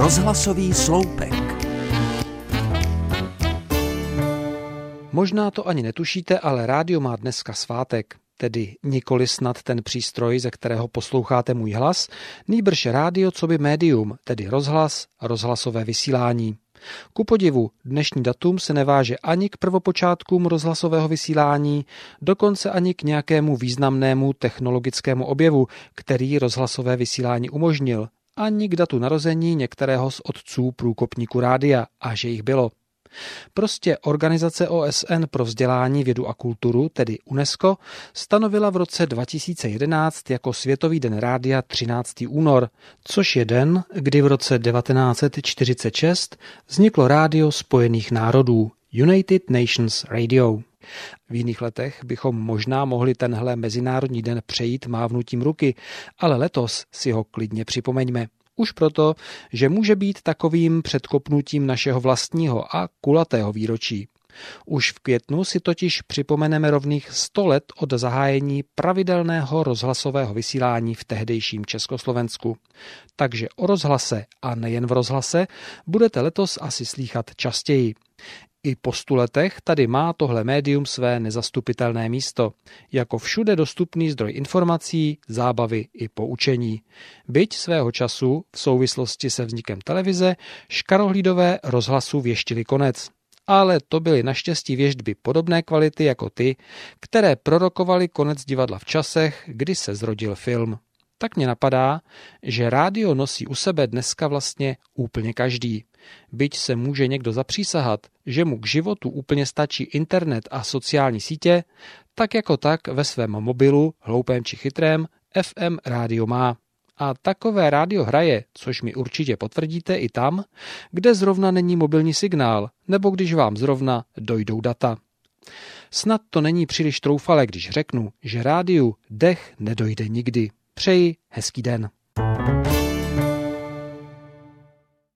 Rozhlasový sloupek. Možná to ani netušíte, ale rádio má dneska svátek. Tedy nikoli snad ten přístroj, ze kterého posloucháte můj hlas, nýbrž rádio co by médium, tedy rozhlas, rozhlasové vysílání. Ku podivu, dnešní datum se neváže ani k prvopočátkům rozhlasového vysílání, dokonce ani k nějakému významnému technologickému objevu, který rozhlasové vysílání umožnil, ani k datu narození některého z otců průkopníku rádia, a že jich bylo. Prostě Organizace OSN pro vzdělání, vědu a kulturu, tedy UNESCO, stanovila v roce 2011 jako Světový den rádia 13. únor, což je den, kdy v roce 1946 vzniklo rádio Spojených národů, United Nations Radio. V jiných letech bychom možná mohli tenhle Mezinárodní den přejít mávnutím ruky, ale letos si ho klidně připomeňme. Už proto, že může být takovým předkopnutím našeho vlastního a kulatého výročí. Už v květnu si totiž připomeneme rovných 100 let od zahájení pravidelného rozhlasového vysílání v tehdejším Československu. Takže o rozhlase a nejen v rozhlase budete letos asi slýchat častěji. I po stu letech tady má tohle médium své nezastupitelné místo, jako všude dostupný zdroj informací, zábavy i poučení. Byť svého času v souvislosti se vznikem televize škarohlídové rozhlasu věštili konec. Ale to byly naštěstí věždby podobné kvality jako ty, které prorokovaly konec divadla v časech, kdy se zrodil film. Tak mě napadá, že rádio nosí u sebe dneska vlastně úplně každý. Byť se může někdo zapřísahat, že mu k životu úplně stačí internet a sociální sítě, tak jako tak ve svém mobilu, hloupém či chytrém, FM rádio má. A takové rádio hraje, což mi určitě potvrdíte i tam, kde zrovna není mobilní signál, nebo když vám zrovna dojdou data. Snad to není příliš troufale, když řeknu, že rádiu dech nedojde nikdy. Přeji hezký den.